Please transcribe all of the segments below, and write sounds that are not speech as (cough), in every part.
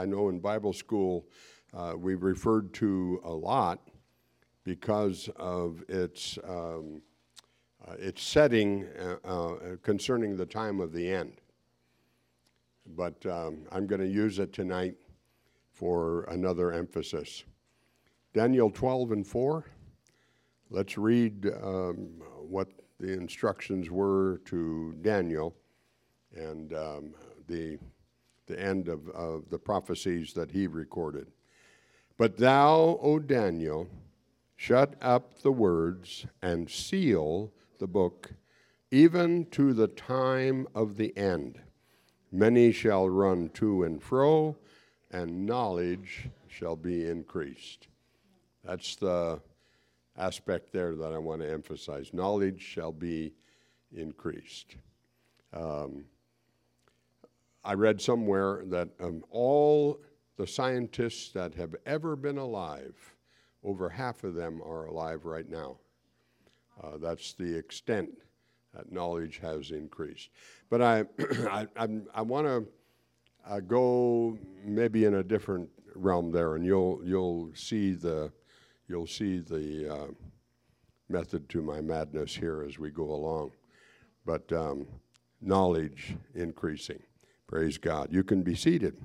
I know in Bible school uh, we referred to a lot because of its, um, uh, its setting uh, uh, concerning the time of the end. But um, I'm going to use it tonight for another emphasis. Daniel 12 and 4. Let's read um, what the instructions were to Daniel and um, the, the end of, of the prophecies that he recorded. But thou, O Daniel, shut up the words and seal the book, even to the time of the end. Many shall run to and fro, and knowledge shall be increased. That's the aspect there that I want to emphasize. Knowledge shall be increased. Um, I read somewhere that um, all the scientists that have ever been alive, over half of them are alive right now. Uh, that's the extent that knowledge has increased. But I, (clears throat) I, I, want to uh, go maybe in a different realm there, and you'll you'll see the you'll see the uh, method to my madness here as we go along. But um, knowledge increasing. Praise God. You can be seated.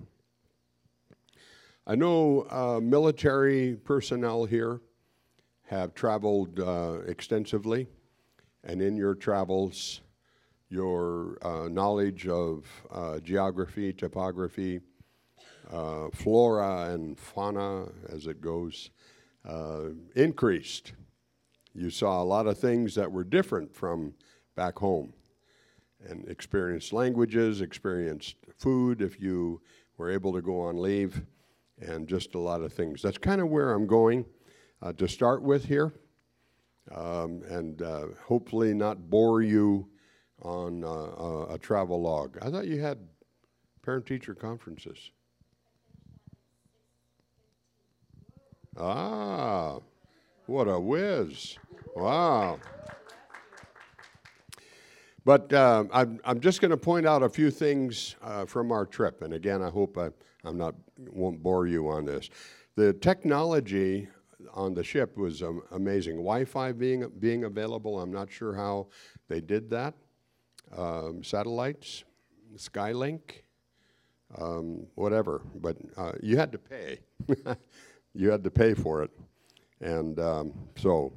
I know uh, military personnel here have traveled uh, extensively, and in your travels, your uh, knowledge of uh, geography, topography, uh, flora, and fauna, as it goes, uh, increased. You saw a lot of things that were different from back home and experienced languages, experienced food if you were able to go on leave, and just a lot of things. That's kind of where I'm going uh, to start with here, um, and uh, hopefully not bore you on uh, a travel log. I thought you had parent teacher conferences. Ah, what a whiz. Wow. But uh, I'm, I'm just going to point out a few things uh, from our trip. And again, I hope I, I'm not, won't bore you on this. The technology on the ship was um, amazing. Wi Fi being, being available, I'm not sure how they did that. Um, satellites, Skylink, um, whatever. But uh, you had to pay. (laughs) you had to pay for it. And um, so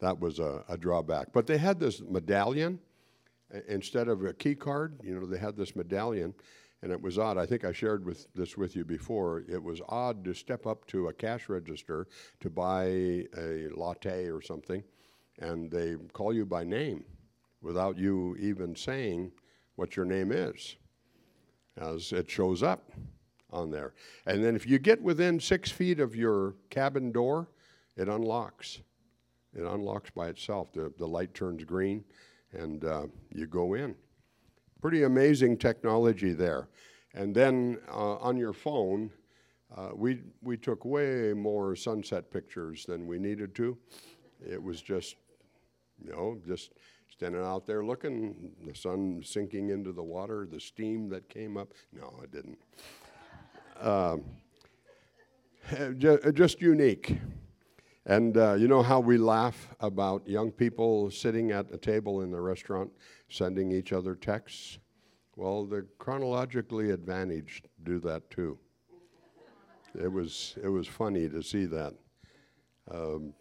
that was a, a drawback. But they had this medallion instead of a key card, you know, they had this medallion, and it was odd. I think I shared with this with you before. It was odd to step up to a cash register to buy a latte or something, and they call you by name without you even saying what your name is, as it shows up on there. And then if you get within six feet of your cabin door, it unlocks. It unlocks by itself. The, the light turns green and uh, you go in. Pretty amazing technology there. And then uh, on your phone, uh, we, we took way more sunset pictures than we needed to. It was just, you know, just standing out there looking, the sun sinking into the water, the steam that came up. No, it didn't. Um, (laughs) just unique. And uh, you know how we laugh about young people sitting at a table in the restaurant sending each other texts? Well, the chronologically advantaged do that too. It was, it was funny to see that. Um,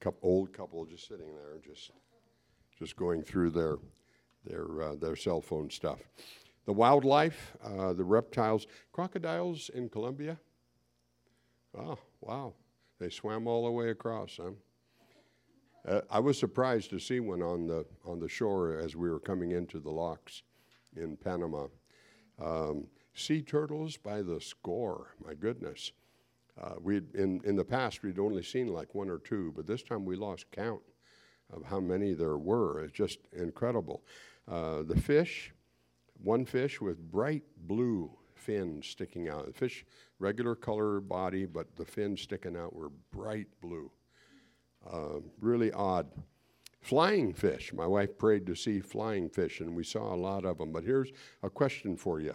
couple, old couple just sitting there, just, just going through their, their, uh, their cell phone stuff. The wildlife, uh, the reptiles, crocodiles in Colombia. Oh, wow. They swam all the way across, huh? Uh, I was surprised to see one on the on the shore as we were coming into the locks in Panama. Um, sea turtles by the score. My goodness, uh, we in in the past we'd only seen like one or two, but this time we lost count of how many there were. It's just incredible. Uh, the fish, one fish with bright blue fins sticking out. The fish, regular color body, but the fins sticking out were bright blue. Uh, really odd. Flying fish. My wife prayed to see flying fish, and we saw a lot of them. But here's a question for you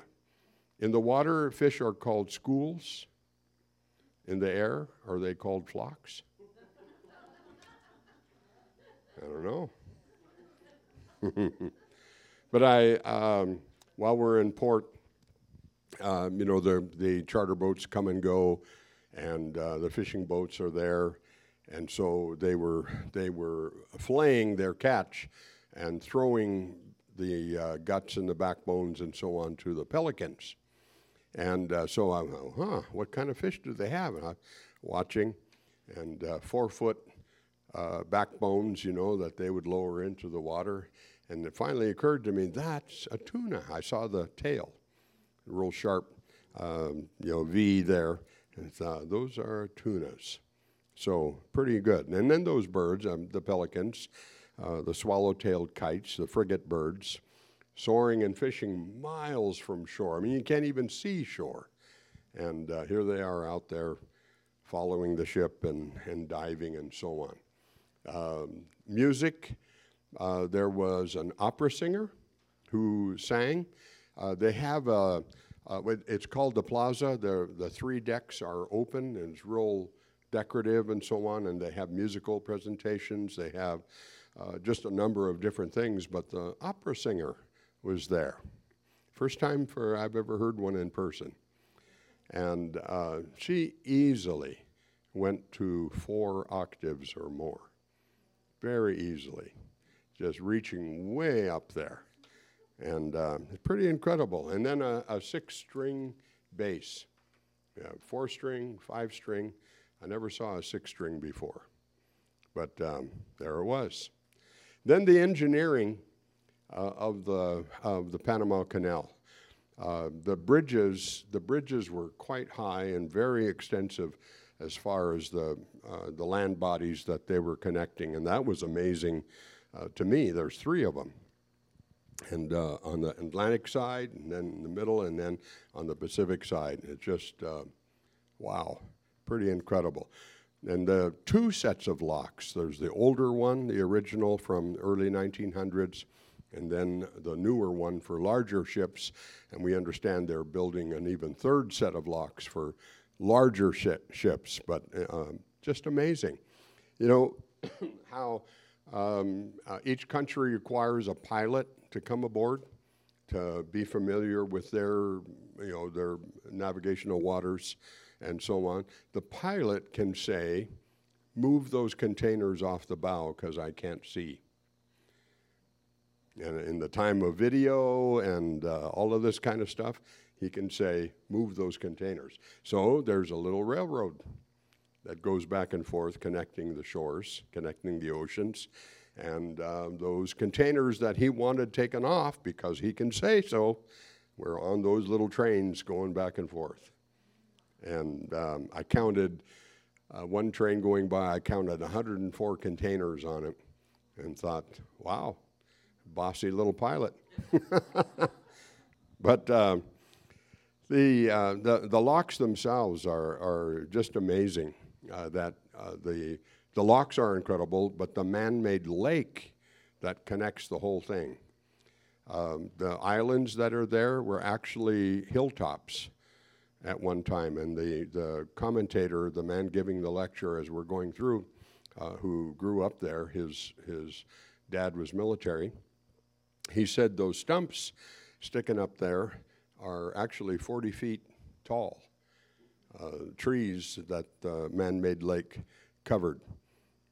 In the water, fish are called schools. In the air, are they called flocks? I don't know. (laughs) but I, um, while we're in port, um, you know, the, the charter boats come and go, and uh, the fishing boats are there. And so they were, they were flaying their catch and throwing the uh, guts and the backbones and so on to the pelicans. And uh, so I went, huh, what kind of fish do they have? And I'm watching, and uh, four foot uh, backbones, you know, that they would lower into the water. And it finally occurred to me, that's a tuna. I saw the tail, real sharp, um, you know, V there. Thought, those are tunas. So pretty good. And then those birds, um, the pelicans, uh, the swallow-tailed kites, the frigate birds, soaring and fishing miles from shore. I mean, you can't even see shore. And uh, here they are out there following the ship and, and diving and so on. Um, music, uh, there was an opera singer who sang. Uh, they have a, uh, it's called the plaza. The, the three decks are open and it's real decorative and so on, and they have musical presentations. They have uh, just a number of different things, but the opera singer was there. First time for I've ever heard one in person. And uh, she easily went to four octaves or more. Very easily. Just reaching way up there. And uh, it's pretty incredible. And then a, a six string bass. Yeah, four string, five string. I never saw a six string before. But um, there it was. Then the engineering uh, of, the, of the Panama Canal. Uh, the bridges, the bridges were quite high and very extensive as far as the, uh, the land bodies that they were connecting, and that was amazing uh, to me. There's three of them, and uh, on the Atlantic side, and then in the middle, and then on the Pacific side. It's just uh, wow, pretty incredible. And the two sets of locks. There's the older one, the original from early 1900s, and then the newer one for larger ships. And we understand they're building an even third set of locks for larger sh ships, but uh, just amazing. You know (coughs) how um, uh, each country requires a pilot to come aboard to be familiar with their, you know, their navigational waters and so on. The pilot can say, move those containers off the bow because I can't see. And in the time of video and uh, all of this kind of stuff, he can say, move those containers. So there's a little railroad that goes back and forth connecting the shores, connecting the oceans. And uh, those containers that he wanted taken off, because he can say so, were on those little trains going back and forth. And um, I counted uh, one train going by, I counted 104 containers on it and thought, wow, bossy little pilot. (laughs) but uh, the, uh, the, the locks themselves are, are just amazing. Uh, that uh, the, the locks are incredible, but the man made lake that connects the whole thing. Um, the islands that are there were actually hilltops at one time, and the, the commentator, the man giving the lecture as we're going through, uh, who grew up there, his, his dad was military, he said those stumps sticking up there are actually 40 feet tall, uh, trees that the man-made lake covered,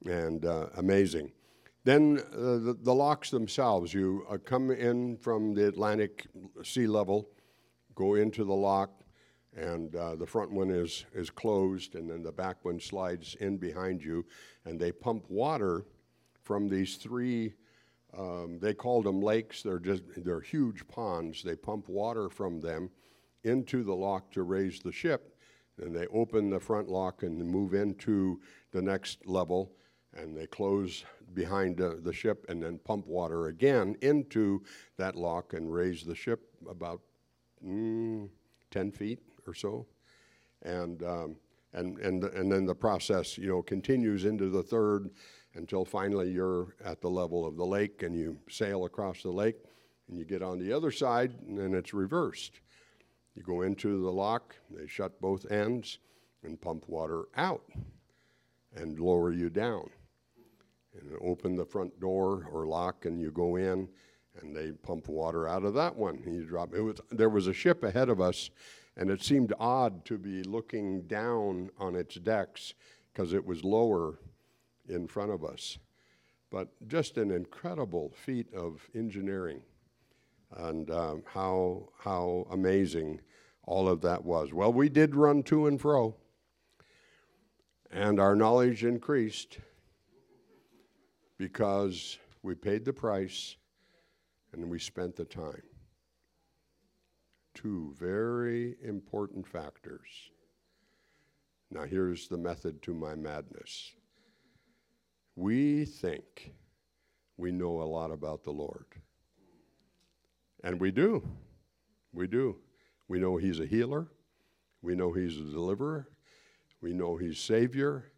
and uh, amazing. Then uh, the, the, locks themselves, you uh, come in from the Atlantic sea level, go into the lock, and uh, the front one is, is closed, and then the back one slides in behind you, and they pump water from these three. Um, they called them lakes. They're just they're huge ponds. They pump water from them into the lock to raise the ship, and they open the front lock and move into the next level, and they close behind uh, the ship and then pump water again into that lock and raise the ship about mm, 10 feet or so. And, um, and, and, and then the process, you know, continues into the third until finally you're at the level of the lake and you sail across the lake and you get on the other side and then it's reversed. You go into the lock, they shut both ends and pump water out and lower you down. And open the front door or lock, and you go in, and they pump water out of that one. You drop it. Was, there was a ship ahead of us, and it seemed odd to be looking down on its decks because it was lower in front of us. But just an incredible feat of engineering, and um, how how amazing all of that was. Well, we did run to and fro, and our knowledge increased because we paid the price and we spent the time. Two very important factors. Now, here's the method to my madness. We think we know a lot about the Lord. And we do. We do. We know He's a healer. We know He's a deliverer. We know He's Savior.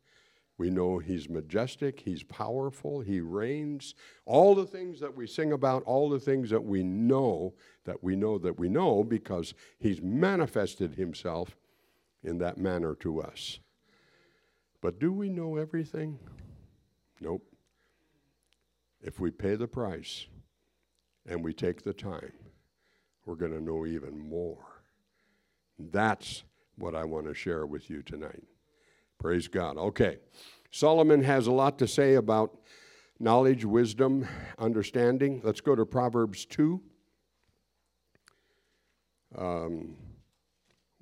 We know He's majestic, He's powerful, He reigns. All the things that we sing about, all the things that we know, that we know that we know, because He's manifested Himself in that manner to us. But do we know everything? Nope. If we pay the price and we take the time, we're going to know even more. That's what I want to share with you tonight. Praise God. Okay. Solomon has a lot to say about knowledge, wisdom, understanding. Let's go to Proverbs 2. Um,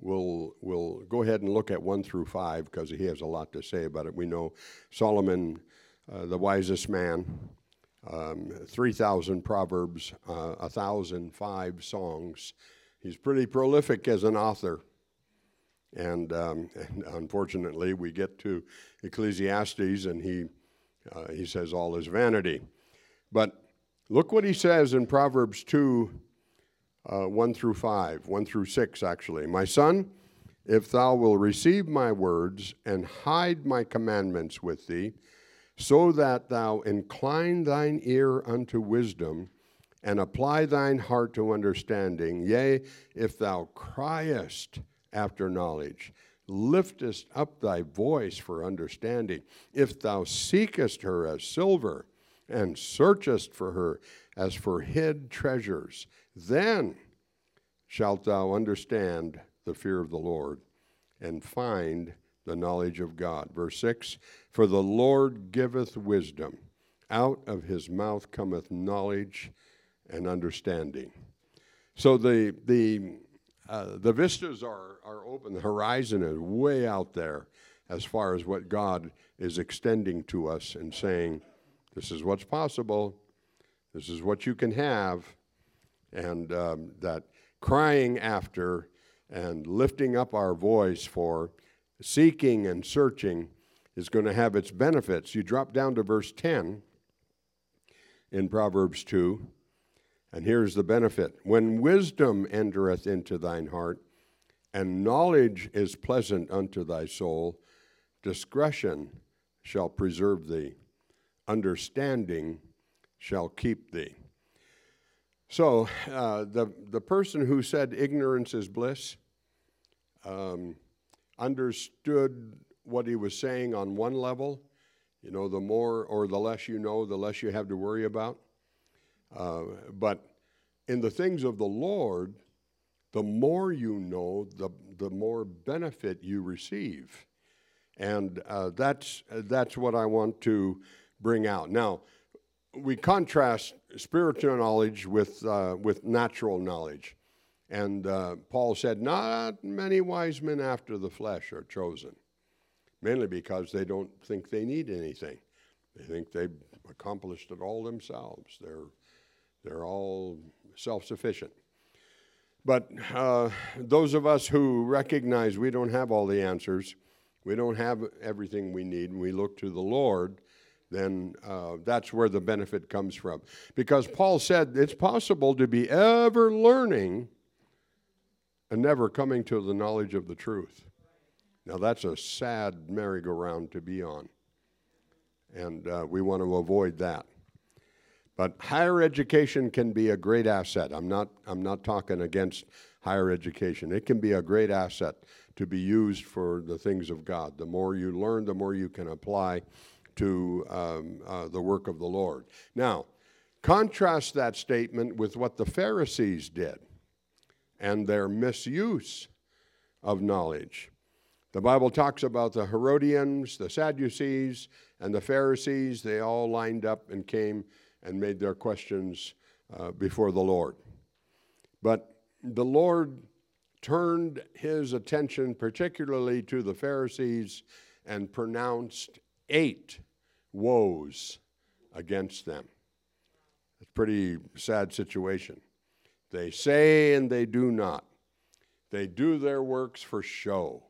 we'll, we'll go ahead and look at 1 through 5 because he has a lot to say about it. We know Solomon, uh, the wisest man, um, 3,000 proverbs, uh, 1,005 songs. He's pretty prolific as an author. And, um, and, unfortunately, we get to Ecclesiastes and he, uh, he says all is vanity. But look what he says in Proverbs 2 uh, 1 through 5, 1 through 6, actually. My son, if thou will receive my words and hide my commandments with thee, so that thou incline thine ear unto wisdom and apply thine heart to understanding, yea, if thou criest, after knowledge. Liftest up thy voice for understanding. If thou seekest her as silver, and searchest for her as for hid treasures, then shalt thou understand the fear of the Lord and find the knowledge of God. Verse 6 For the Lord giveth wisdom, out of his mouth cometh knowledge and understanding. So the, the uh, the vistas are, are open. The horizon is way out there as far as what God is extending to us and saying, this is what's possible, this is what you can have, and um, that crying after and lifting up our voice for seeking and searching is going to have its benefits. You drop down to verse 10 in Proverbs 2. And here's the benefit when wisdom entereth into thine heart, and knowledge is pleasant unto thy soul, discretion shall preserve thee, understanding shall keep thee. So, uh, the, the person who said ignorance is bliss um, understood what he was saying on one level. You know, the more or the less you know, the less you have to worry about. Uh, but in the things of the Lord, the more you know, the, the more benefit you receive. And uh, that's, that's what I want to bring out. Now, we contrast spiritual knowledge with, uh, with natural knowledge. And uh, Paul said, Not many wise men after the flesh are chosen, mainly because they don't think they need anything. They think they've accomplished it all themselves. They're they're all self sufficient. But uh, those of us who recognize we don't have all the answers, we don't have everything we need, and we look to the Lord, then uh, that's where the benefit comes from. Because Paul said it's possible to be ever learning and never coming to the knowledge of the truth. Now, that's a sad merry-go-round to be on. And uh, we want to avoid that. But higher education can be a great asset. I'm not, I'm not talking against higher education. It can be a great asset to be used for the things of God. The more you learn, the more you can apply to um, uh, the work of the Lord. Now, contrast that statement with what the Pharisees did and their misuse of knowledge. The Bible talks about the Herodians, the Sadducees, and the Pharisees. They all lined up and came and made their questions uh, before the Lord. But the Lord turned his attention particularly to the Pharisees and pronounced eight woes against them. It's a pretty sad situation. They say and they do not. They do their works for show.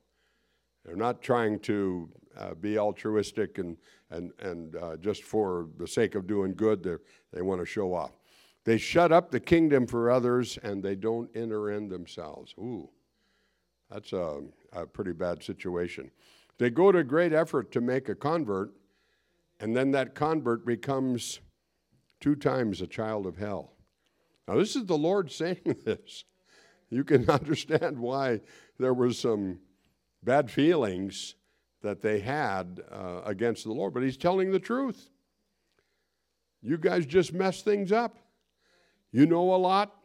They're not trying to uh, be altruistic and, and, and uh, just for the sake of doing good, they want to show off. They shut up the kingdom for others and they don't enter in themselves. Ooh, that's a, a pretty bad situation. They go to great effort to make a convert, and then that convert becomes two times a child of hell. Now, this is the Lord (laughs) saying this. You can (laughs) understand why there was some bad feelings that they had uh, against the Lord, but He's telling the truth. You guys just mess things up. You know a lot,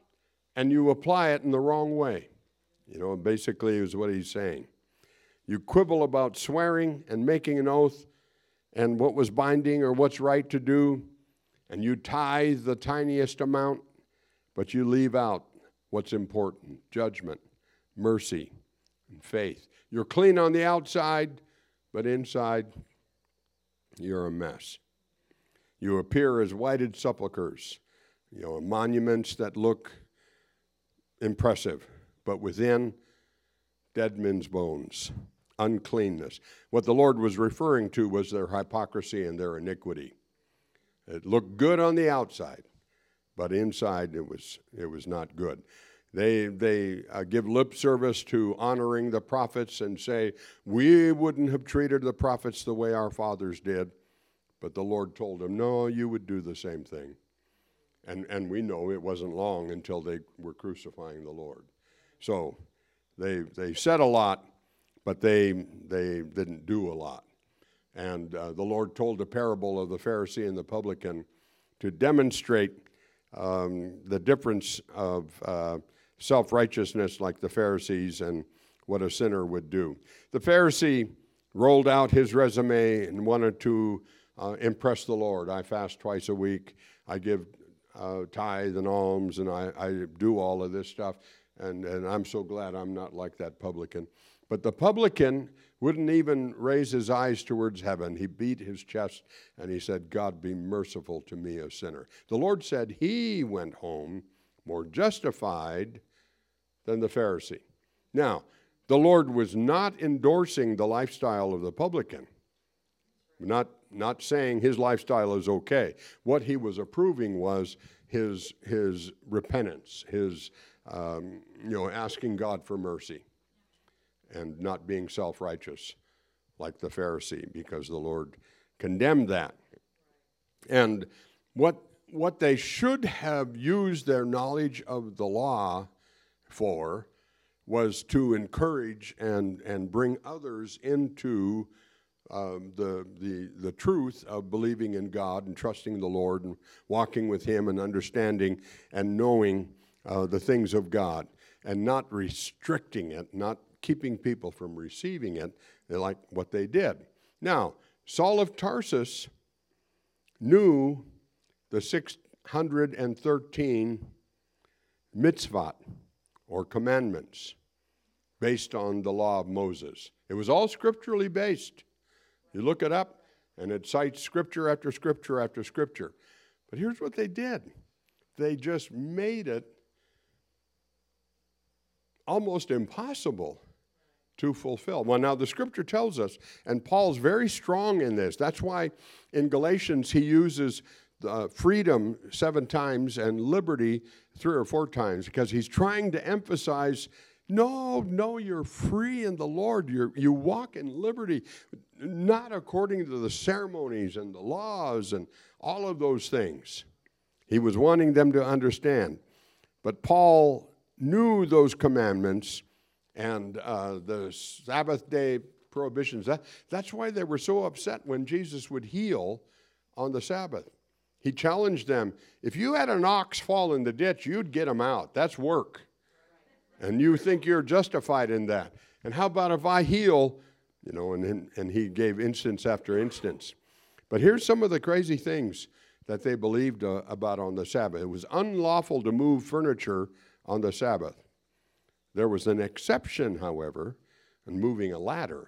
and you apply it in the wrong way. You know, basically, is what He's saying. You quibble about swearing and making an oath and what was binding or what's right to do, and you tithe the tiniest amount, but you leave out what's important judgment, mercy, and faith. You're clean on the outside, but inside, you're a mess. You appear as whited sepulchres, you know, monuments that look impressive, but within, dead men's bones, uncleanness. What the Lord was referring to was their hypocrisy and their iniquity. It looked good on the outside, but inside it was, it was not good. They, they uh, give lip service to honoring the prophets and say, We wouldn't have treated the prophets the way our fathers did. But the Lord told them, No, you would do the same thing. And, and we know it wasn't long until they were crucifying the Lord. So they, they said a lot, but they, they didn't do a lot. And uh, the Lord told a parable of the Pharisee and the publican to demonstrate um, the difference of uh, self righteousness like the Pharisees and what a sinner would do. The Pharisee rolled out his resume and wanted to uh, impress the Lord. I fast twice a week, I give uh, tithe and alms, and I, I do all of this stuff. And, and I'm so glad I'm not like that publican. But the publican wouldn't even raise his eyes towards heaven. He beat his chest and he said, God be merciful to me, a sinner. The Lord said he went home more justified than the Pharisee. Now, the Lord was not endorsing the lifestyle of the publican, not, not saying his lifestyle is okay. What he was approving was his, his repentance, his um, you know, asking God for mercy and not being self righteous like the Pharisee, because the Lord condemned that. And what what they should have used their knowledge of the law for was to encourage and, and bring others into um, the, the, the truth of believing in God and trusting the Lord and walking with Him and understanding and knowing uh, the things of God and not restricting it, not keeping people from receiving it like what they did. Now, Saul of Tarsus knew the 613 mitzvot or commandments based on the law of Moses. It was all scripturally based. You look it up, and it cites scripture after scripture after scripture. But here's what they did they just made it almost impossible to fulfill. Well, now the scripture tells us, and Paul's very strong in this. That's why in Galatians he uses uh, freedom seven times and liberty three or four times because he's trying to emphasize no, no, you're free in the Lord. you you walk in liberty, not according to the ceremonies and the laws and all of those things. He was wanting them to understand. But Paul knew those commandments and uh, the Sabbath day prohibitions. That, that's why they were so upset when Jesus would heal on the Sabbath. He challenged them if you had an ox fall in the ditch, you'd get him out. That's work. And you think you're justified in that. And how about if I heal? You know, and, and he gave instance after instance. But here's some of the crazy things that they believed uh, about on the Sabbath. It was unlawful to move furniture on the Sabbath. There was an exception, however, in moving a ladder.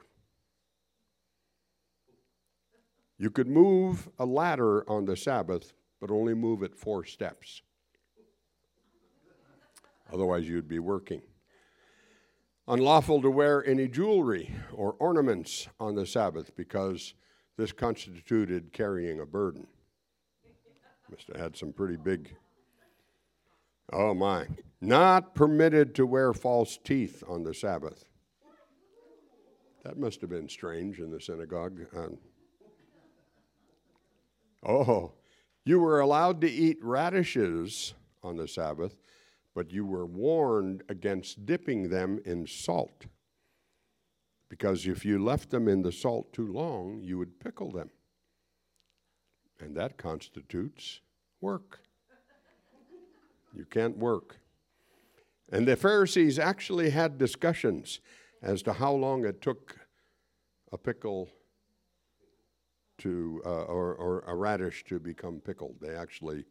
You could move a ladder on the Sabbath, but only move it four steps. Otherwise, you'd be working. Unlawful to wear any jewelry or ornaments on the Sabbath because this constituted carrying a burden. Must have had some pretty big. Oh my. Not permitted to wear false teeth on the Sabbath. That must have been strange in the synagogue. Um, oh, you were allowed to eat radishes on the Sabbath, but you were warned against dipping them in salt. Because if you left them in the salt too long, you would pickle them. And that constitutes work. You can't work. And the Pharisees actually had discussions as to how long it took a pickle to, uh, or, or a radish to become pickled. They actually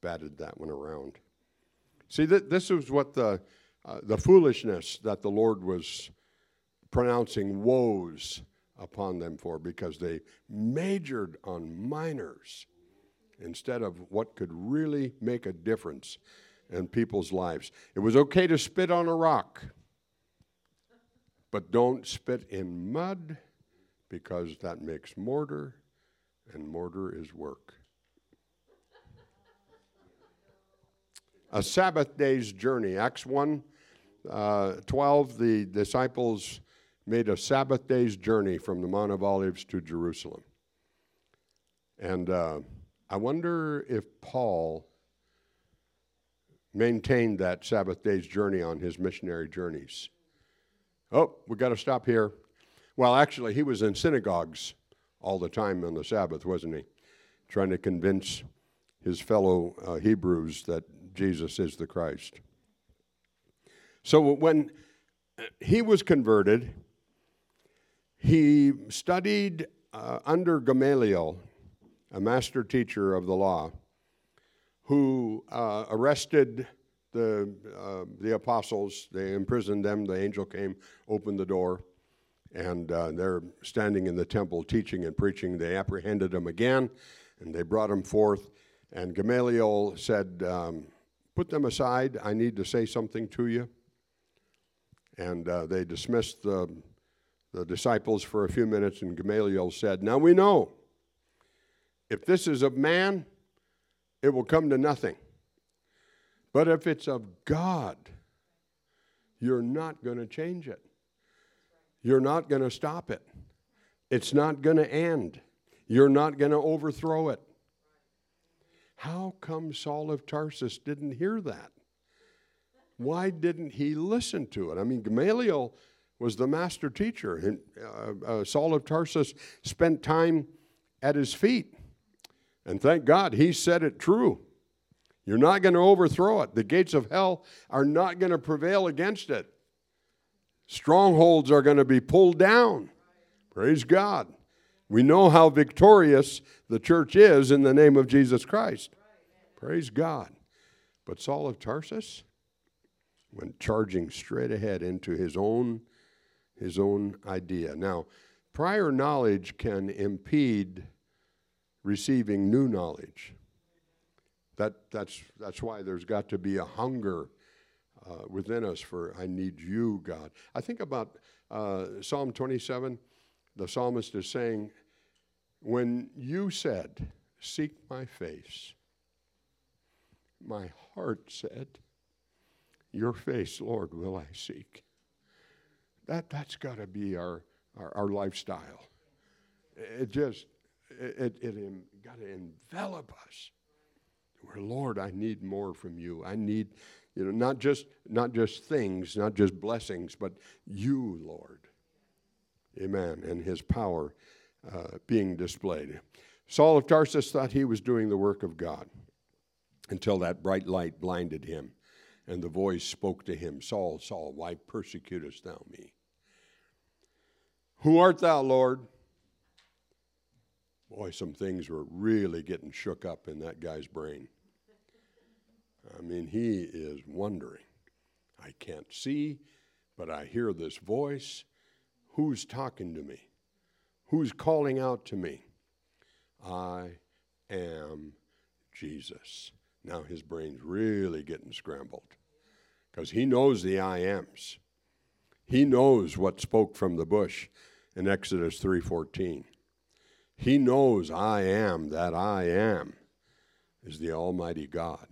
batted that one around. See, th- this is what the, uh, the foolishness that the Lord was pronouncing woes upon them for because they majored on minors instead of what could really make a difference in people's lives. It was okay to spit on a rock, but don't spit in mud because that makes mortar, and mortar is work. a Sabbath day's journey. Acts 1 uh, 12, the disciples made a Sabbath day's journey from the Mount of Olives to Jerusalem. And uh, I wonder if Paul maintained that Sabbath day's journey on his missionary journeys. Oh, we got to stop here. Well, actually, he was in synagogues all the time on the Sabbath, wasn't he? Trying to convince his fellow uh, Hebrews that Jesus is the Christ. So when he was converted, he studied uh, under Gamaliel, a master teacher of the law, who uh, arrested the, uh, the apostles. They imprisoned them. The angel came, opened the door, and uh, they're standing in the temple teaching and preaching. They apprehended them again, and they brought them forth. And Gamaliel said, um, Put them aside. I need to say something to you. And uh, they dismissed the, the disciples for a few minutes, and Gamaliel said, Now we know if this is of man, it will come to nothing. But if it's of God, you're not going to change it. You're not going to stop it. It's not going to end. You're not going to overthrow it. How come Saul of Tarsus didn't hear that? Why didn't he listen to it? I mean, Gamaliel was the master teacher, and uh, uh, Saul of Tarsus spent time at his feet. And thank God he said it true. You're not going to overthrow it. The gates of hell are not going to prevail against it. Strongholds are going to be pulled down. Praise God. We know how victorious the church is in the name of Jesus Christ. Praise God. But Saul of Tarsus went charging straight ahead into his own his own idea. Now, prior knowledge can impede receiving new knowledge. That, that's, that's why there's got to be a hunger uh, within us for, I need you, God. I think about uh, Psalm 27. The psalmist is saying, When you said, Seek my face, my heart said, Your face, Lord, will I seek. That, that's got to be our, our, our lifestyle. It just, it, it, it got to envelop us. Where, Lord, I need more from you. I need, you know, not just not just things, not just blessings, but you, Lord. Amen. And his power uh, being displayed. Saul of Tarsus thought he was doing the work of God until that bright light blinded him, and the voice spoke to him Saul, Saul, why persecutest thou me? Who art thou, Lord? Boy, some things were really getting shook up in that guy's brain. I mean, he is wondering. I can't see, but I hear this voice. Who's talking to me? Who's calling out to me? I am Jesus. Now his brain's really getting scrambled because he knows the I ams. He knows what spoke from the bush in Exodus 3:14. He knows I am that I am is the almighty God.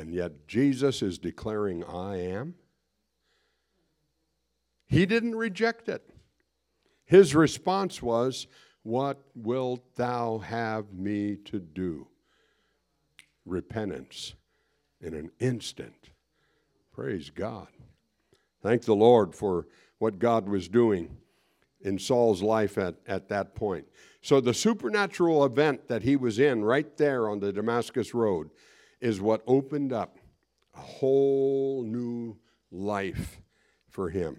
And yet Jesus is declaring I am. He didn't reject it. His response was, What wilt thou have me to do? Repentance in an instant. Praise God. Thank the Lord for what God was doing in Saul's life at, at that point. So, the supernatural event that he was in right there on the Damascus Road is what opened up a whole new life for him.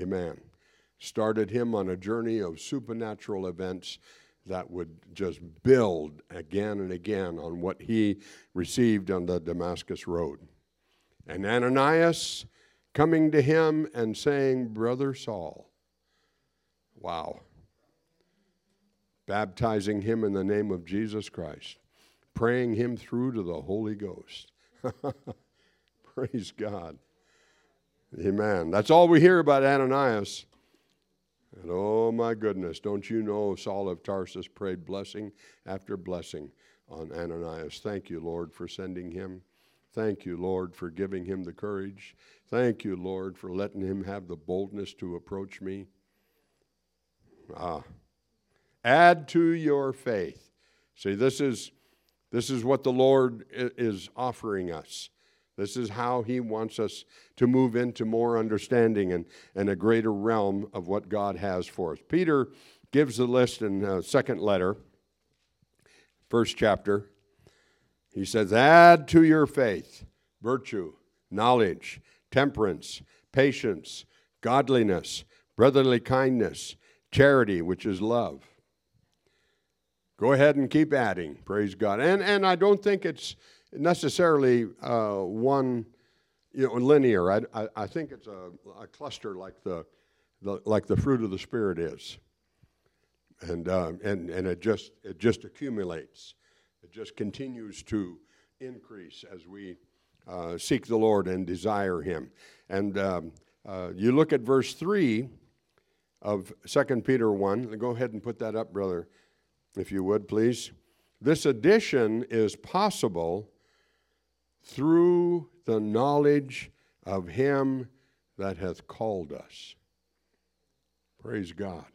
Amen. Started him on a journey of supernatural events that would just build again and again on what he received on the Damascus Road. And Ananias coming to him and saying, Brother Saul, wow. Baptizing him in the name of Jesus Christ, praying him through to the Holy Ghost. (laughs) Praise God. Amen. That's all we hear about Ananias. And oh my goodness, don't you know Saul of Tarsus prayed blessing after blessing on Ananias. Thank you, Lord, for sending him. Thank you, Lord, for giving him the courage. Thank you, Lord, for letting him have the boldness to approach me. Ah. Add to your faith. See, this is this is what the Lord is offering us. This is how He wants us to move into more understanding and, and a greater realm of what God has for us. Peter gives the list in the second letter, first chapter. He says, Add to your faith virtue, knowledge, temperance, patience, godliness, brotherly kindness, charity, which is love. Go ahead and keep adding, praise God. And, and I don't think it's necessarily uh, one, you know, linear. I, I, I think it's a, a cluster like the, the, like the fruit of the Spirit is. And, uh, and, and it, just, it just accumulates. It just continues to increase as we uh, seek the Lord and desire Him. And um, uh, you look at verse 3 of 2 Peter 1. Go ahead and put that up, brother, if you would, please. This addition is possible through the knowledge of him that hath called us. Praise God.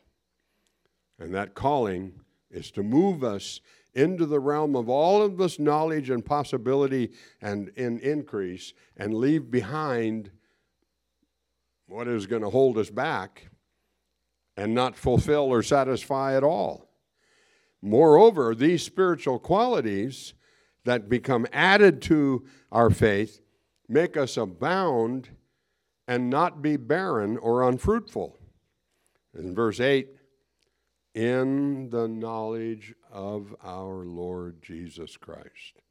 And that calling is to move us into the realm of all of this knowledge and possibility and in increase and leave behind what is going to hold us back and not fulfill or satisfy at all. Moreover, these spiritual qualities that become added to our faith make us abound and not be barren or unfruitful. In verse 8, in the knowledge of our Lord Jesus Christ.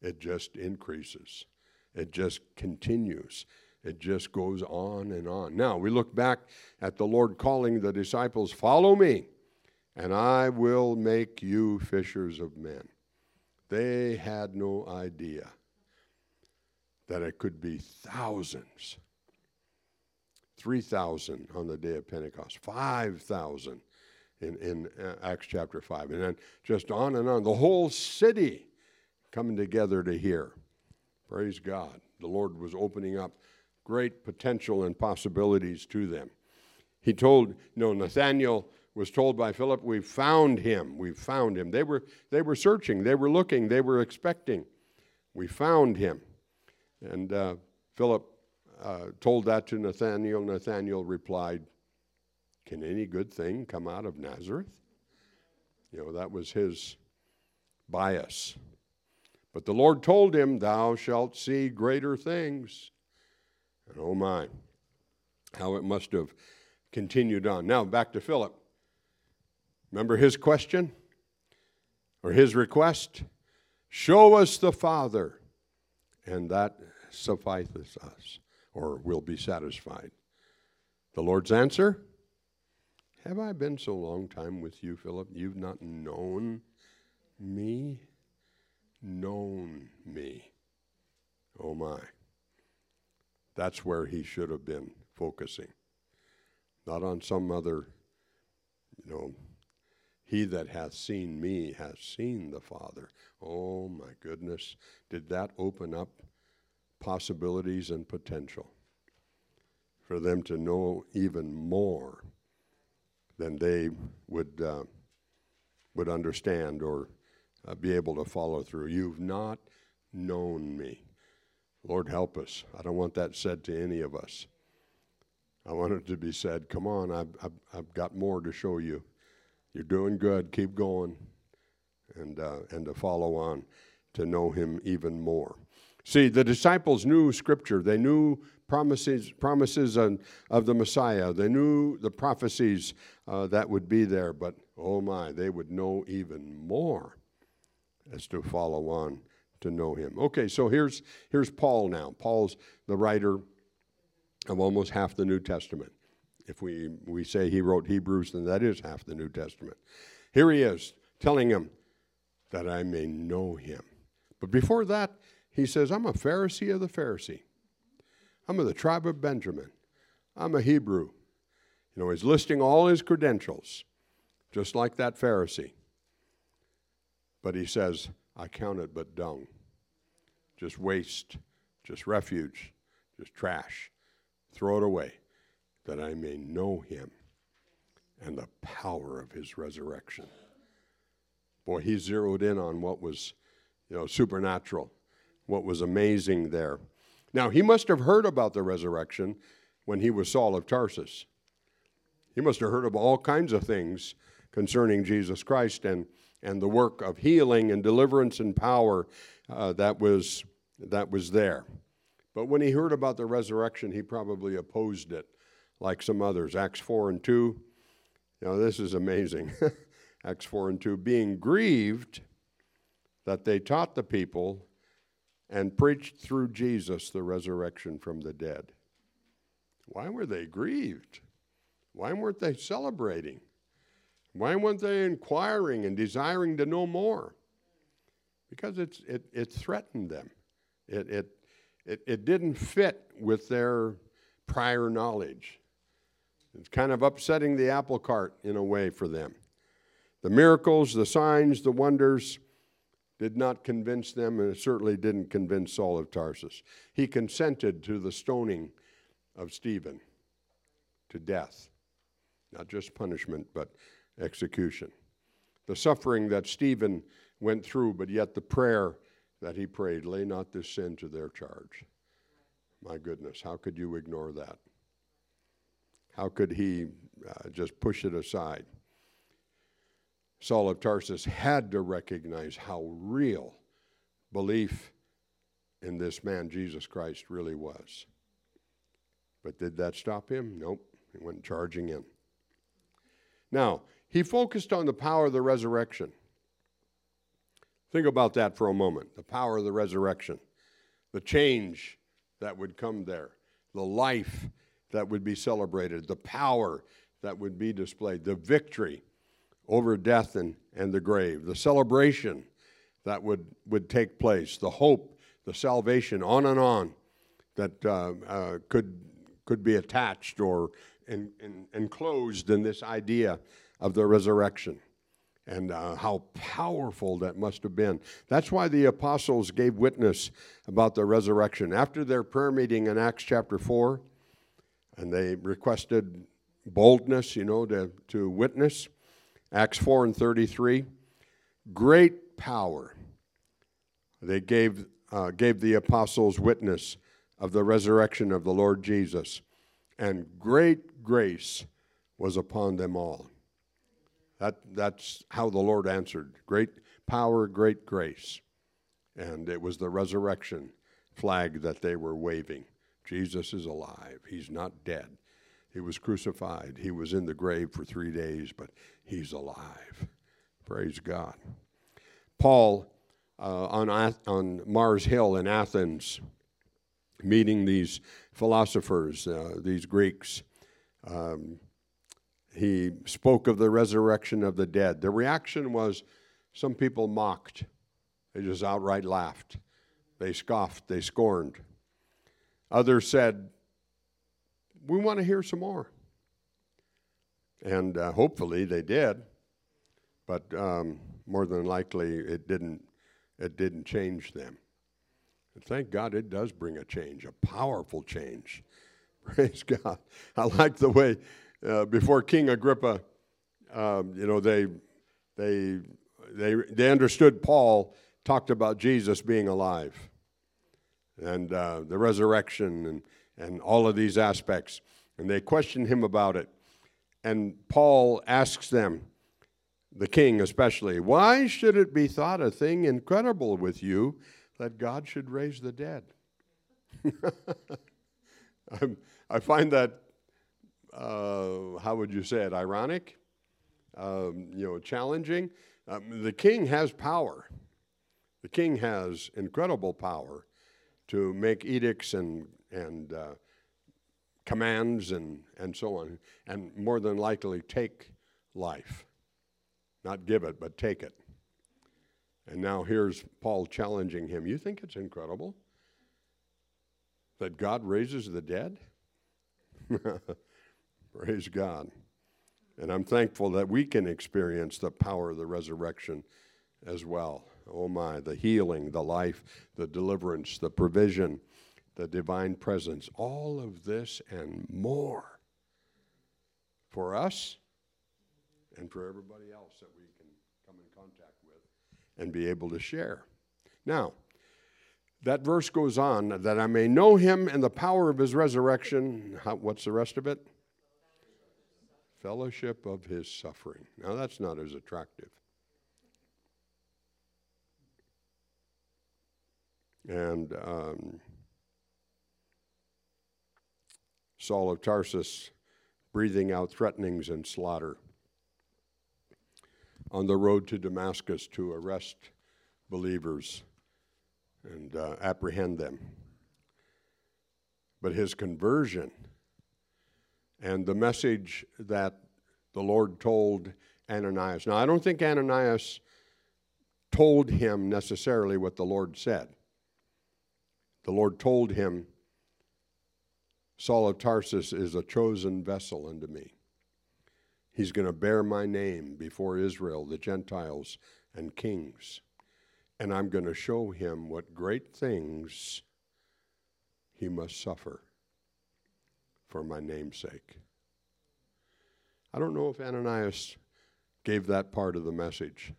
It just increases, it just continues. It just goes on and on. Now, we look back at the Lord calling the disciples, Follow me, and I will make you fishers of men. They had no idea that it could be thousands. 3,000 on the day of Pentecost, 5,000 in, in uh, Acts chapter 5, and then just on and on. The whole city coming together to hear. Praise God. The Lord was opening up great potential and possibilities to them. He told, you know, Nathanael was told by Philip, We found him. We found him. They were, they were searching, they were looking, they were expecting. We found him. And uh, Philip uh, told that to Nathanael. Nathanael replied, Can any good thing come out of Nazareth? You know, that was his bias. But the Lord told him, Thou shalt see greater things. And oh my, how it must have continued on. Now, back to Philip. Remember his question or his request? Show us the Father, and that suffices us, or we'll be satisfied. The Lord's answer Have I been so long time with you, Philip? You've not known me? Known me. Oh my. That's where he should have been focusing, not on some other, you know, he that hath seen me hath seen the Father. Oh my goodness. Did that open up possibilities and potential for them to know even more than they would, uh, would understand or uh, be able to follow through? You've not known me. Lord, help us. I don't want that said to any of us. I want it to be said, come on, I've, I've, I've got more to show you. You're doing good. Keep going. And, uh, and to follow on to know him even more. See, the disciples knew Scripture. They knew promises, promises on, of the Messiah. They knew the prophecies uh, that would be there. But oh my, they would know even more as to follow on to know him. Okay, so here's, here's Paul now. Paul's the writer of almost half the New Testament. If we, we say he wrote Hebrews, then that is half the New Testament. Here he is telling him that I may know him. But before that, he says, I'm a Pharisee of the Pharisee. I'm of the tribe of Benjamin. I'm a Hebrew. You know, he's listing all his credentials, just like that Pharisee. But he says, I count it but dung, just waste, just refuge, just trash. Throw it away that I may know him and the power of his resurrection. Boy, he zeroed in on what was, you know, supernatural, what was amazing there. Now, he must have heard about the resurrection when he was Saul of Tarsus. He must have heard of all kinds of things concerning Jesus Christ and, and the work of healing and deliverance and power uh, that, was, that was there. But when he heard about the resurrection, he probably opposed it like some others. Acts 4 and 2. You know, this is amazing. (laughs) Acts 4 and 2. Being grieved that they taught the people and preached through Jesus the resurrection from the dead. Why were they grieved? Why weren't they celebrating? Why weren't they inquiring and desiring to know more? Because it's, it, it threatened them. It, it, it, it didn't fit with their prior knowledge. It's kind of upsetting the apple cart in a way for them. The miracles, the signs, the wonders did not convince them, and it certainly didn't convince Saul of Tarsus. He consented to the stoning of Stephen to death, not just punishment, but execution. The suffering that Stephen went through, but yet the prayer that he prayed lay not this sin to their charge. My goodness, how could you ignore that? How could he uh, just push it aside? Saul of Tarsus had to recognize how real belief in this man, Jesus Christ, really was. But did that stop him? Nope. He went charging in. Now, he focused on the power of the resurrection. Think about that for a moment the power of the resurrection, the change that would come there, the life that would be celebrated, the power that would be displayed, the victory over death and, and the grave, the celebration that would, would take place, the hope, the salvation, on and on, that uh, uh, could, could be attached or enclosed in this idea of the resurrection. And uh, how powerful that must have been. That's why the apostles gave witness about the resurrection. After their prayer meeting in Acts chapter 4, and they requested boldness, you know, to, to witness. Acts 4 and 33. Great power. They gave, uh, gave the apostles witness of the resurrection of the Lord Jesus, and great grace was upon them all. That, that's how the Lord answered. Great power, great grace. And it was the resurrection flag that they were waving. Jesus is alive. He's not dead. He was crucified. He was in the grave for three days, but he's alive. Praise God. Paul uh, on, on Mars Hill in Athens, meeting these philosophers, uh, these Greeks, um, he spoke of the resurrection of the dead. The reaction was some people mocked, they just outright laughed, they scoffed, they scorned. Others said, We want to hear some more. And uh, hopefully they did, but um, more than likely it didn't, it didn't change them. And thank God it does bring a change, a powerful change. (laughs) Praise God. I like the way uh, before King Agrippa, um, you know, they, they, they, they understood Paul talked about Jesus being alive and uh, the resurrection and, and all of these aspects. And they question him about it. And Paul asks them, the king especially, why should it be thought a thing incredible with you that God should raise the dead? (laughs) I find that, uh, how would you say it, ironic, um, you know, challenging. Um, the king has power. The king has incredible power to make edicts and, and uh, commands and, and so on, and more than likely take life. Not give it, but take it. And now here's Paul challenging him. You think it's incredible that God raises the dead? (laughs) Praise God. And I'm thankful that we can experience the power of the resurrection as well. Oh my, the healing, the life, the deliverance, the provision, the divine presence, all of this and more for us and for everybody else that we can come in contact with and be able to share. Now, that verse goes on that I may know him and the power of his resurrection. How, what's the rest of it? Fellowship of his suffering. Now, that's not as attractive. And um, Saul of Tarsus breathing out threatenings and slaughter on the road to Damascus to arrest believers and uh, apprehend them. But his conversion and the message that the Lord told Ananias. Now, I don't think Ananias told him necessarily what the Lord said. The Lord told him, Saul of Tarsus is a chosen vessel unto me. He's going to bear my name before Israel, the Gentiles, and kings. And I'm going to show him what great things he must suffer for my name's sake. I don't know if Ananias gave that part of the message,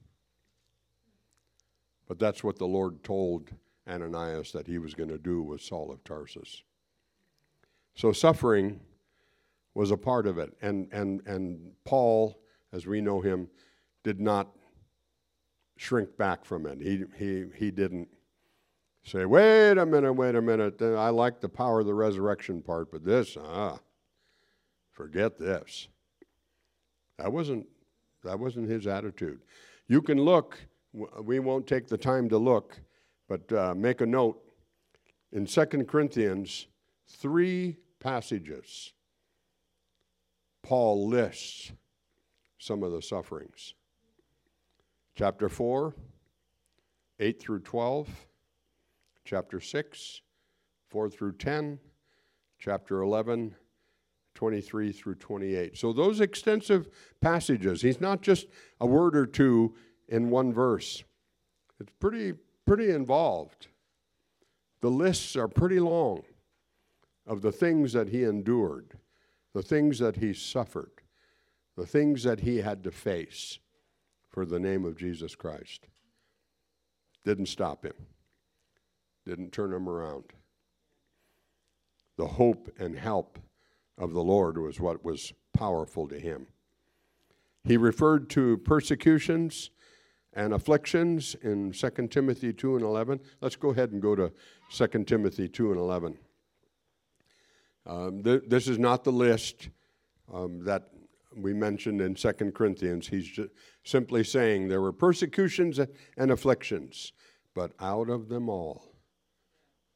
but that's what the Lord told Ananias that he was going to do with Saul of Tarsus. So suffering was a part of it. And, and, and Paul, as we know him, did not shrink back from it. He, he, he didn't say, wait a minute, wait a minute. I like the power of the resurrection part, but this, ah, forget this. That wasn't, that wasn't his attitude. You can look, we won't take the time to look but uh, make a note in 2 Corinthians, three passages, Paul lists some of the sufferings. Chapter 4, 8 through 12, chapter 6, 4 through 10, chapter 11, 23 through 28. So, those extensive passages, he's not just a word or two in one verse. It's pretty pretty involved. The lists are pretty long of the things that he endured the things that he suffered, the things that he had to face for the name of Jesus Christ, didn't stop him, didn't turn him around. The hope and help of the Lord was what was powerful to him. He referred to persecutions and afflictions in 2 Timothy 2 and 11. Let's go ahead and go to 2 Timothy 2 and 11. Um, th- this is not the list um, that we mentioned in 2 Corinthians. He's simply saying there were persecutions and afflictions, but out of them all,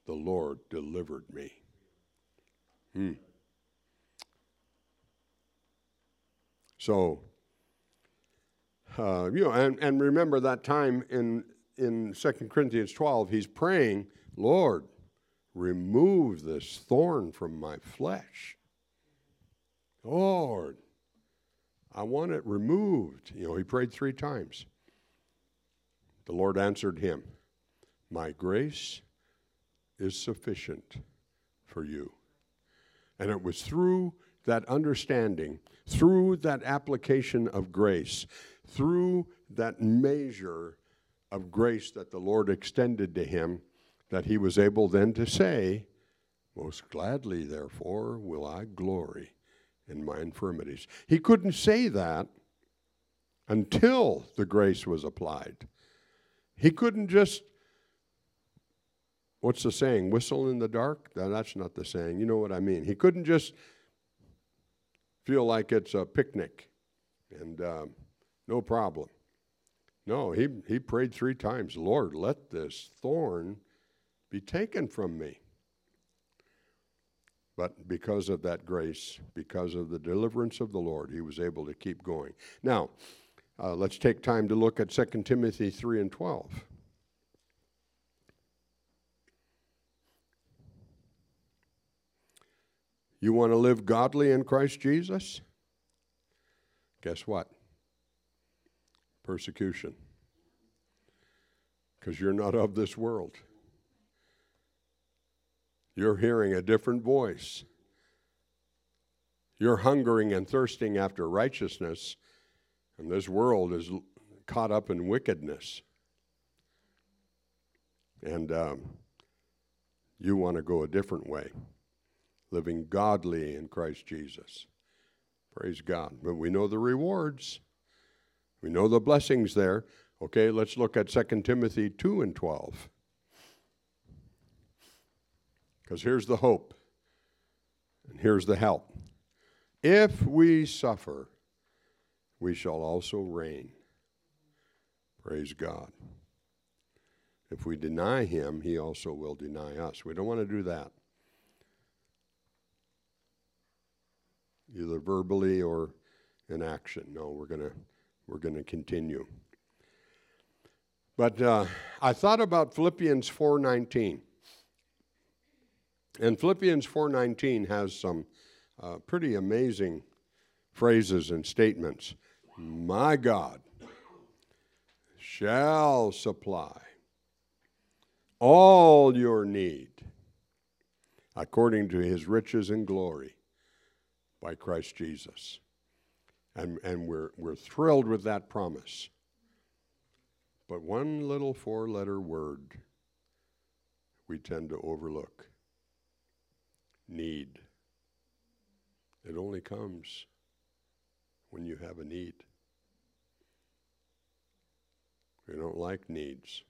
the Lord delivered me. Hmm. So, uh, you know, and, and remember that time in, in 2 Corinthians 12, he's praying, Lord, remove this thorn from my flesh. Lord, I want it removed. You know, he prayed three times. The Lord answered him, My grace is sufficient for you. And it was through that understanding, through that application of grace, through that measure of grace that the Lord extended to him, that he was able then to say, Most gladly, therefore, will I glory in my infirmities. He couldn't say that until the grace was applied. He couldn't just, what's the saying, whistle in the dark? That's not the saying. You know what I mean. He couldn't just feel like it's a picnic and um, no problem. No, he, he prayed three times Lord, let this thorn be taken from me. But because of that grace, because of the deliverance of the Lord, he was able to keep going. Now, uh, let's take time to look at 2 Timothy 3 and 12. You want to live godly in Christ Jesus? Guess what? Persecution. Because you're not of this world. You're hearing a different voice. You're hungering and thirsting after righteousness, and this world is caught up in wickedness. And um, you want to go a different way, living godly in Christ Jesus. Praise God. But we know the rewards, we know the blessings there. Okay, let's look at 2 Timothy 2 and 12. Because here's the hope, and here's the help. If we suffer, we shall also reign. Praise God. If we deny him, he also will deny us. We don't want to do that. Either verbally or in action. No, we're going to we're going to continue. But uh, I thought about Philippians 4:19. And Philippians 4:19 has some uh, pretty amazing phrases and statements. My God shall supply all your need according to his riches and glory by Christ Jesus. And, and we're, we're thrilled with that promise. But one little four letter word we tend to overlook need. It only comes when you have a need. We don't like needs.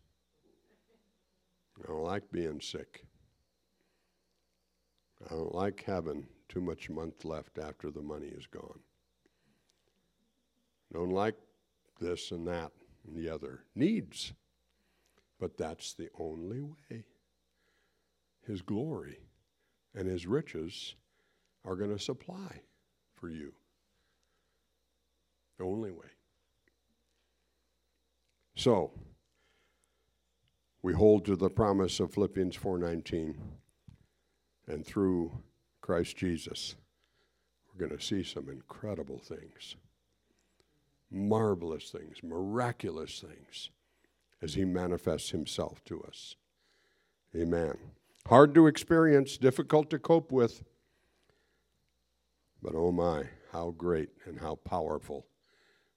I don't like being sick. I don't like having too much month left after the money is gone. Don't like this and that and the other. Needs. But that's the only way. His glory and his riches are going to supply for you. The only way. So, we hold to the promise of Philippians 4:19 and through Christ Jesus we're going to see some incredible things. Marvelous things, miraculous things as he manifests himself to us. Amen hard to experience, difficult to cope with. But oh my, how great and how powerful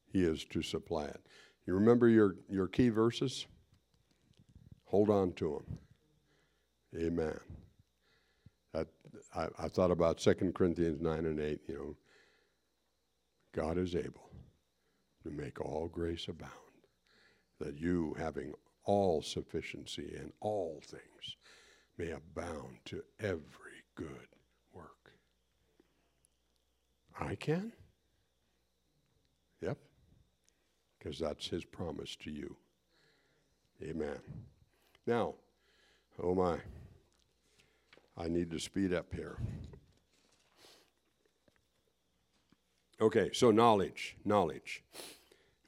He is to supply it. You remember your, your key verses? Hold on to them. Amen. That, I, I thought about 2 Corinthians 9 and 8, you know. God is able to make all grace abound, that you, having all sufficiency in all things, may abound to every good work. I can? Yep, because that's his promise to you. Amen. Now, oh my, I need to speed up here. Okay, so knowledge, knowledge.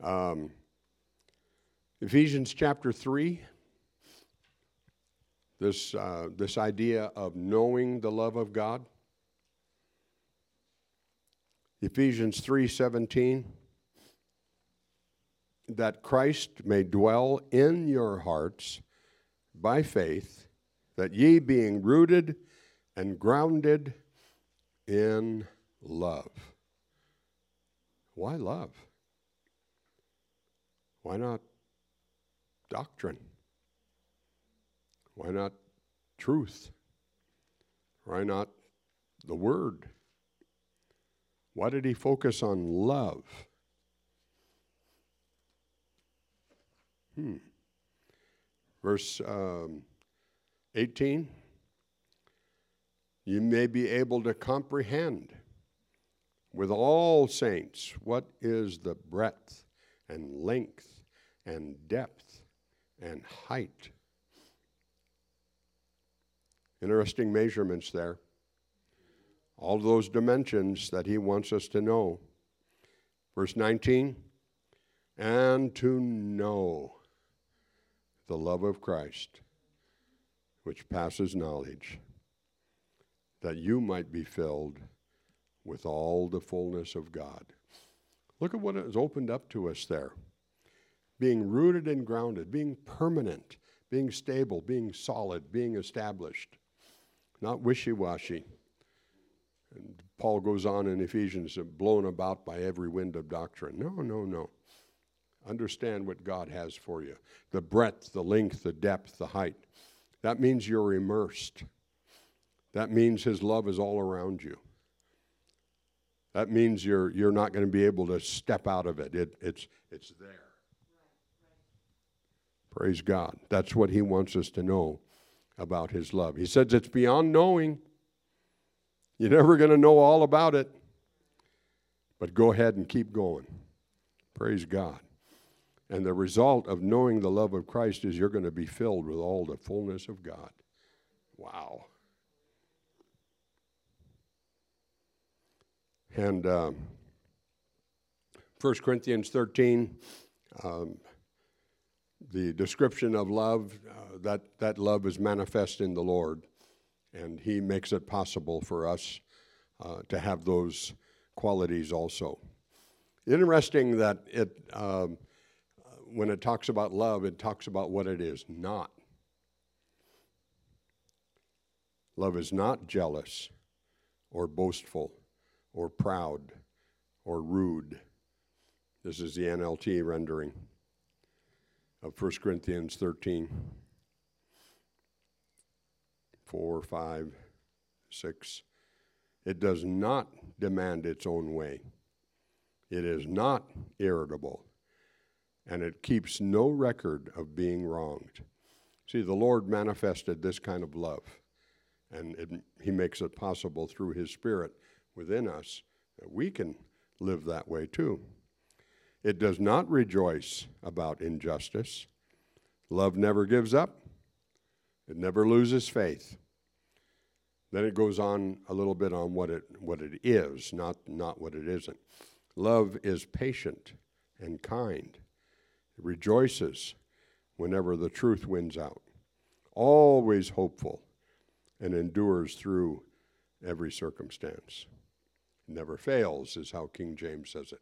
Um, Ephesians chapter 3, this, uh, this idea of knowing the love of God. Ephesians 3:17 that Christ may dwell in your hearts by faith that ye being rooted and grounded in love why love? Why not doctrine? Why not truth? Why not the Word? Why did he focus on love? Hmm. Verse um, 18 You may be able to comprehend with all saints what is the breadth and length and depth and height. Interesting measurements there. All those dimensions that he wants us to know. Verse 19, and to know the love of Christ, which passes knowledge, that you might be filled with all the fullness of God. Look at what has opened up to us there. Being rooted and grounded, being permanent, being stable, being solid, being established, not wishy washy. And Paul goes on in Ephesians, blown about by every wind of doctrine. No, no, no. Understand what God has for you the breadth, the length, the depth, the height. That means you're immersed. That means His love is all around you. That means you're, you're not going to be able to step out of it. it it's, it's there. Praise God. That's what He wants us to know about His love. He says it's beyond knowing. You're never going to know all about it. But go ahead and keep going. Praise God. And the result of knowing the love of Christ is you're going to be filled with all the fullness of God. Wow. And uh, 1 Corinthians 13, um, the description of love, uh, that, that love is manifest in the Lord, and He makes it possible for us uh, to have those qualities also. Interesting that it, um, when it talks about love, it talks about what it is not. Love is not jealous or boastful or proud or rude. This is the NLT rendering of 1 Corinthians 13. 4, 5, 6. It does not demand its own way. It is not irritable, and it keeps no record of being wronged. See, the Lord manifested this kind of love, and it, He makes it possible through His Spirit within us that we can live that way too. It does not rejoice about injustice. Love never gives up, it never loses faith. Then it goes on a little bit on what it, what it is, not, not what it isn't. Love is patient and kind. It rejoices whenever the truth wins out. Always hopeful and endures through every circumstance never fails, is how King James says it.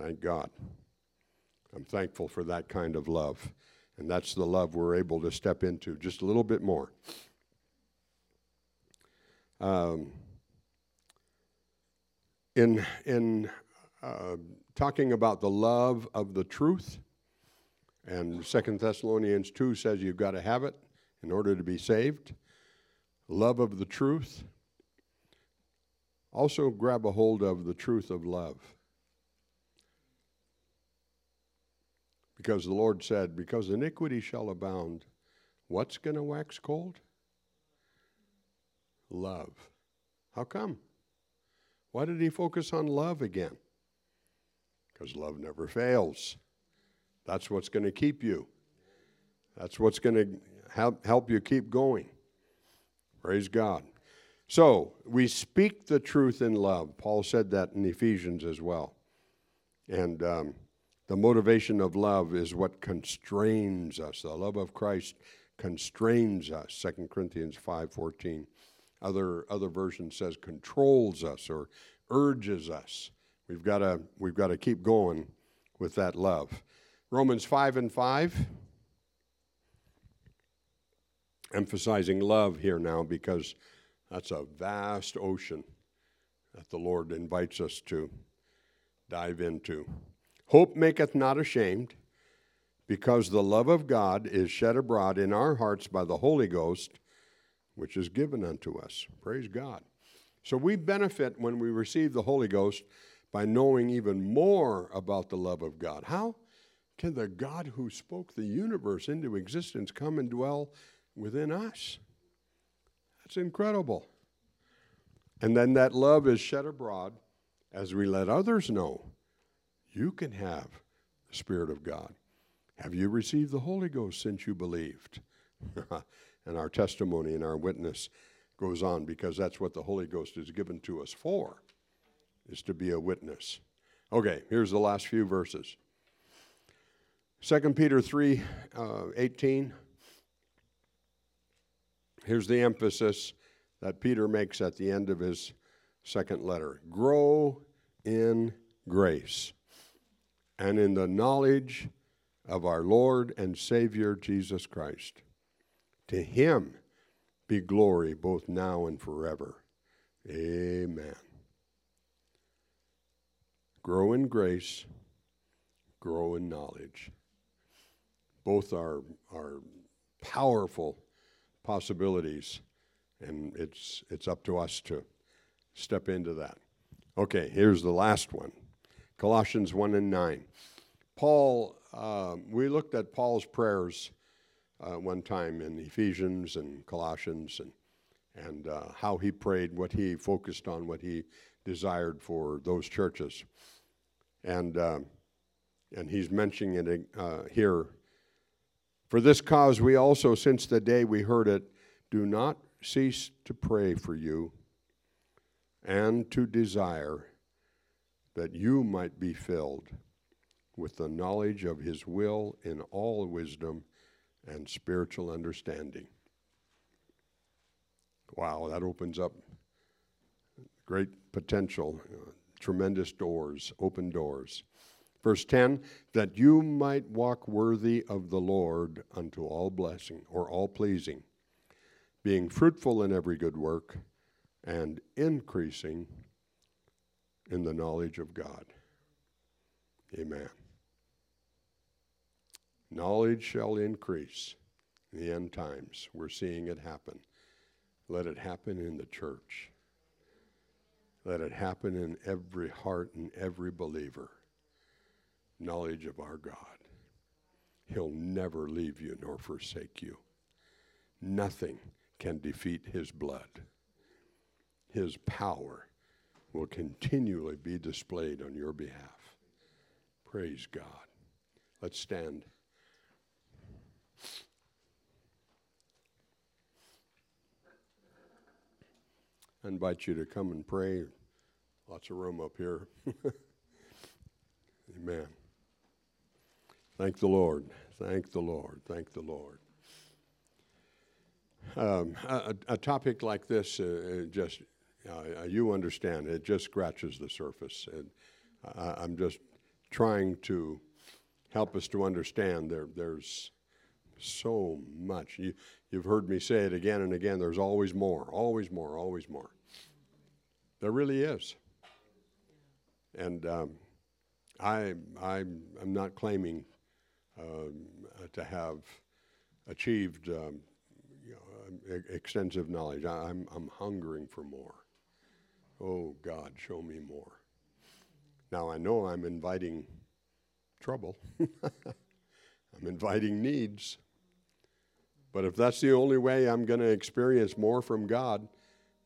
Thank God. I'm thankful for that kind of love. And that's the love we're able to step into just a little bit more. Um, In, in uh, talking about the love of the truth, and Second Thessalonians 2 says you've got to have it in order to be saved. Love of the truth. Also, grab a hold of the truth of love. Because the Lord said, Because iniquity shall abound, what's going to wax cold? Love. How come? Why did he focus on love again? Because love never fails. That's what's going to keep you. That's what's going to help, help you keep going. Praise God. So, we speak the truth in love. Paul said that in Ephesians as well. And um, the motivation of love is what constrains us. The love of Christ constrains us. 2 Corinthians 5:14. Other other version says controls us or urges us. We've got to we've got to keep going with that love. Romans 5 and 5 emphasizing love here now because that's a vast ocean that the Lord invites us to dive into. Hope maketh not ashamed, because the love of God is shed abroad in our hearts by the Holy Ghost, which is given unto us. Praise God. So we benefit when we receive the Holy Ghost by knowing even more about the love of God. How can the God who spoke the universe into existence come and dwell within us? That's incredible. And then that love is shed abroad as we let others know you can have the Spirit of God. Have you received the Holy Ghost since you believed? (laughs) and our testimony and our witness goes on because that's what the Holy Ghost is given to us for, is to be a witness. Okay, here's the last few verses. 2 Peter 3 uh, 18. Here's the emphasis that Peter makes at the end of his second letter grow in grace and in the knowledge of our Lord and Savior Jesus Christ. To him be glory both now and forever. Amen. Grow in grace, grow in knowledge. Both are, are powerful possibilities, and it's, it's up to us to step into that. Okay, here's the last one. Colossians 1 and 9. Paul, uh, we looked at Paul's prayers uh, one time in Ephesians and Colossians and, and uh, how he prayed, what he focused on, what he desired for those churches. And, uh, and he's mentioning it uh, here. For this cause, we also, since the day we heard it, do not cease to pray for you and to desire that you might be filled with the knowledge of his will in all wisdom and spiritual understanding. Wow, that opens up great potential, uh, tremendous doors, open doors. Verse 10 that you might walk worthy of the Lord unto all blessing or all pleasing, being fruitful in every good work and increasing in the knowledge of God. Amen. Knowledge shall increase in the end times. We're seeing it happen. Let it happen in the church. Let it happen in every heart and every believer. Knowledge of our God. He'll never leave you nor forsake you. Nothing can defeat his blood. His power will continually be displayed on your behalf. Praise God. Let's stand. I invite you to come and pray. Lots of room up here. (laughs) Amen. Thank the Lord. Thank the Lord. Thank the Lord. Um, a, a, topic like this uh, just uh, you understand, it just scratches the surface. And I, I'm just trying to help us to understand there, there's so much. You, you've heard me say it again and again there's always more, always more, always more. There really is. And um, I, I, I'm not claiming um, uh, to have achieved um, you know, e- extensive knowledge. I, I'm, I'm hungering for more. Oh, God, show me more. Now, I know I'm inviting trouble, (laughs) I'm inviting needs. But if that's the only way I'm going to experience more from God,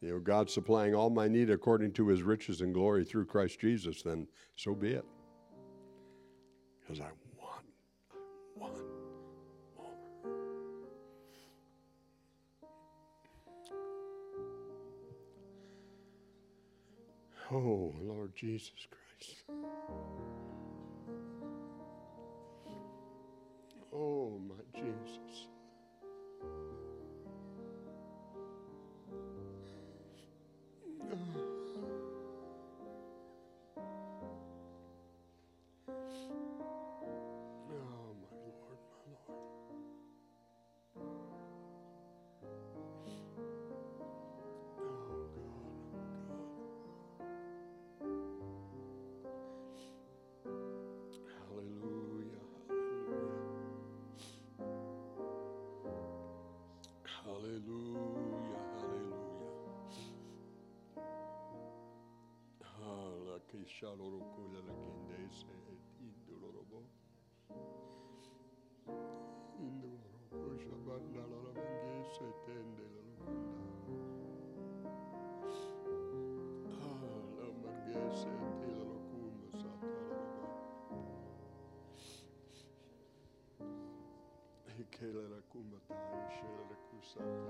you know, God supplying all my need according to his riches and glory through Christ Jesus, then so be it. Because I I more. Oh, Lord Jesus Christ. Oh, my saloroko lalakendeis et indolorobo. la shabanna lalavengeis tende la lalokunda. Ah, lamargeis et ilalokuma sataraba. Ike lalakuma tai shelalakusata.